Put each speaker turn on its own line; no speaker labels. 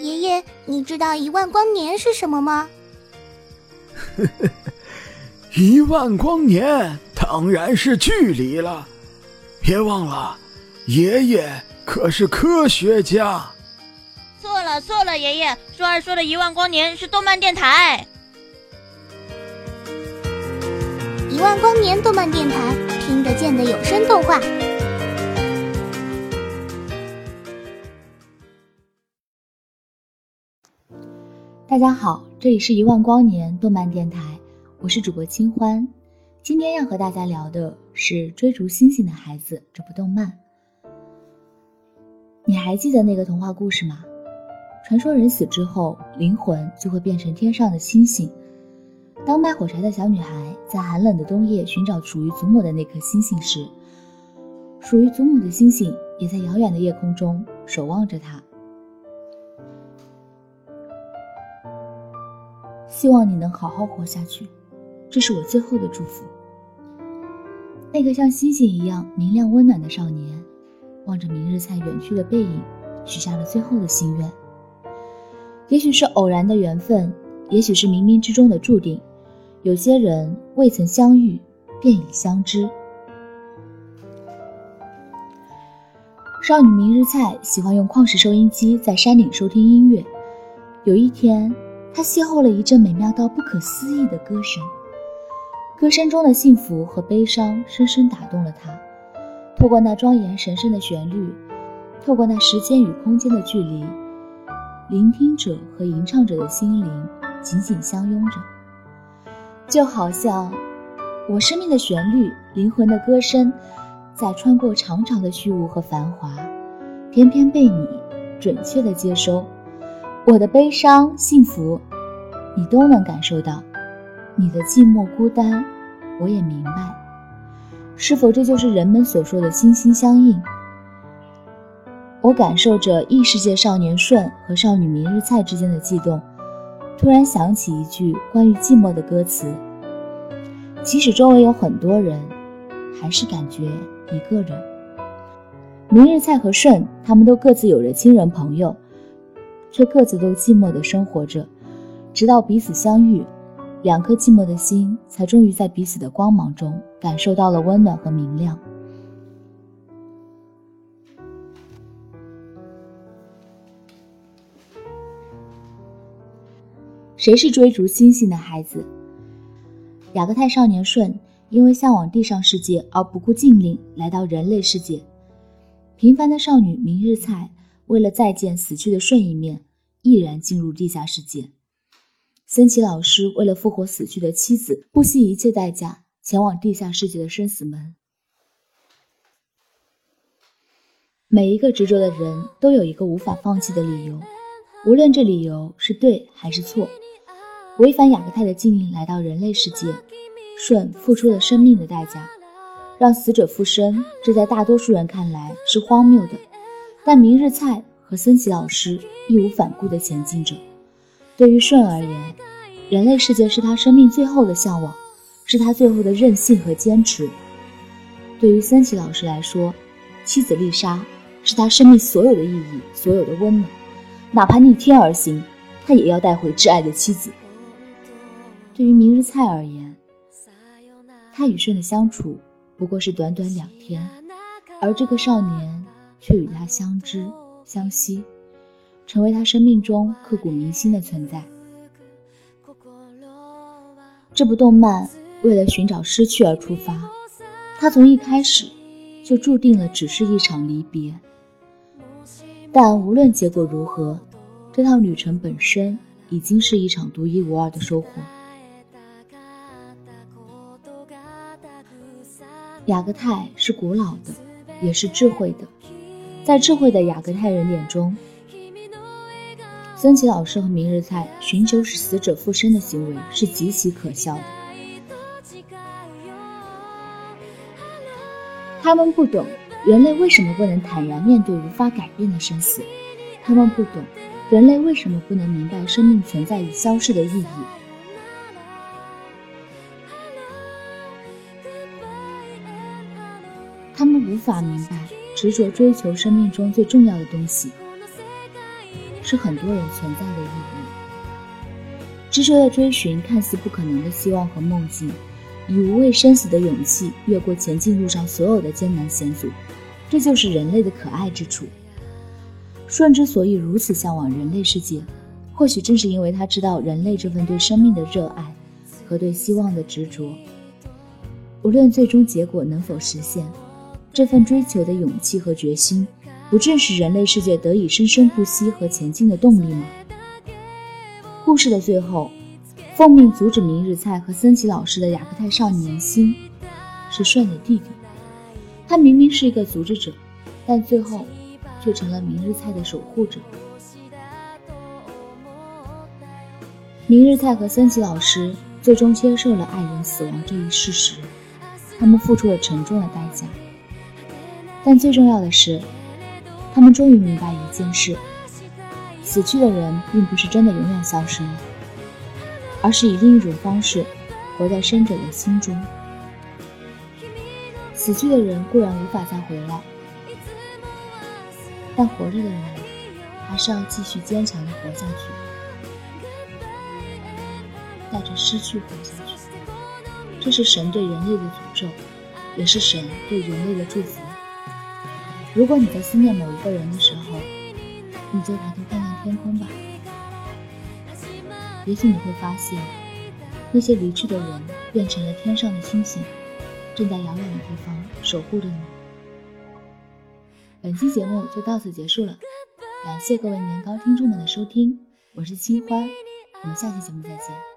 爷爷，你知道一万光年是什么吗？
呵呵，一万光年当然是距离了。别忘了，爷爷可是科学家。
错了错了，爷爷，舒儿说的一万光年是动漫电台。
一万光年动漫电台，听得见的有声动画。
大家好，这里是一万光年动漫电台，我是主播清欢。今天要和大家聊的是《追逐星星的孩子》这部动漫。你还记得那个童话故事吗？传说人死之后，灵魂就会变成天上的星星。当卖火柴的小女孩在寒冷的冬夜寻找属于祖母的那颗星星时，属于祖母的星星也在遥远的夜空中守望着她。希望你能好好活下去，这是我最后的祝福。那个像星星一样明亮温暖的少年，望着明日菜远去的背影，许下了最后的心愿。也许是偶然的缘分，也许是冥冥之中的注定，有些人未曾相遇，便已相知。少女明日菜喜欢用矿石收音机在山顶收听音乐，有一天。他邂逅了一阵美妙到不可思议的歌声，歌声中的幸福和悲伤深深打动了他。透过那庄严神圣的旋律，透过那时间与空间的距离，聆听者和吟唱者的心灵紧紧相拥着，就好像我生命的旋律、灵魂的歌声，在穿过长长的虚无和繁华，偏偏被你准确的接收。我的悲伤、幸福，你都能感受到；你的寂寞、孤单，我也明白。是否这就是人们所说的心心相印？我感受着异世界少年顺和少女明日菜之间的悸动，突然想起一句关于寂寞的歌词：即使周围有很多人，还是感觉一个人。明日菜和顺，他们都各自有着亲人朋友。却各自都寂寞地生活着，直到彼此相遇，两颗寂寞的心才终于在彼此的光芒中感受到了温暖和明亮。谁是追逐星星的孩子？雅各泰少年顺因为向往地上世界而不顾禁令来到人类世界，平凡的少女明日菜。为了再见死去的顺一面，毅然进入地下世界。森崎老师为了复活死去的妻子，不惜一切代价前往地下世界的生死门。每一个执着的人都有一个无法放弃的理由，无论这理由是对还是错。违反雅各泰的禁令来到人类世界，顺付出了生命的代价，让死者复生。这在大多数人看来是荒谬的。但明日菜和森崎老师义无反顾地前进着。对于顺而言，人类世界是他生命最后的向往，是他最后的任性和坚持。对于森崎老师来说，妻子丽莎是他生命所有的意义，所有的温暖。哪怕逆天而行，他也要带回挚爱的妻子。对于明日菜而言，他与顺的相处不过是短短两天，而这个少年。却与他相知相惜，成为他生命中刻骨铭心的存在。这部动漫为了寻找失去而出发，他从一开始就注定了只是一场离别。但无论结果如何，这趟旅程本身已经是一场独一无二的收获。雅各泰是古老的，也是智慧的。在智慧的雅各泰人眼中，森崎老师和明日菜寻求使死者复生的行为是极其可笑的。他们不懂人类为什么不能坦然面对无法改变的生死，他们不懂人类为什么不能明白生命存在与消逝的意义，他们无法明白。执着追求生命中最重要的东西，是很多人存在的意义。执着的追寻看似不可能的希望和梦境，以无畏生死的勇气越过前进路上所有的艰难险阻，这就是人类的可爱之处。舜之所以如此向往人类世界，或许正是因为他知道人类这份对生命的热爱和对希望的执着。无论最终结果能否实现，这份追求的勇气和决心，不正是人类世界得以生生不息和前进的动力吗？故事的最后，奉命阻止明日菜和森崎老师的雅克泰少年心，是舜的弟弟。他明明是一个组织者，但最后却成了明日菜的守护者。明日菜和森崎老师最终接受了爱人死亡这一事实。他们付出了沉重的代价，但最重要的是，他们终于明白一件事：死去的人并不是真的永远消失了，而是以另一种方式活在生者的心中。死去的人固然无法再回来，但活着的人还是要继续坚强的活下去，带着失去活下去。这是神对人类的诅咒，也是神对人类的祝福。如果你在思念某一个人的时候，你就抬头看看天空吧，也许你会发现，那些离去的人变成了天上的星星，正在遥远的地方守护着你。本期节目就到此结束了，感谢各位年糕听众们的收听，我是清欢，我们下期节目再见。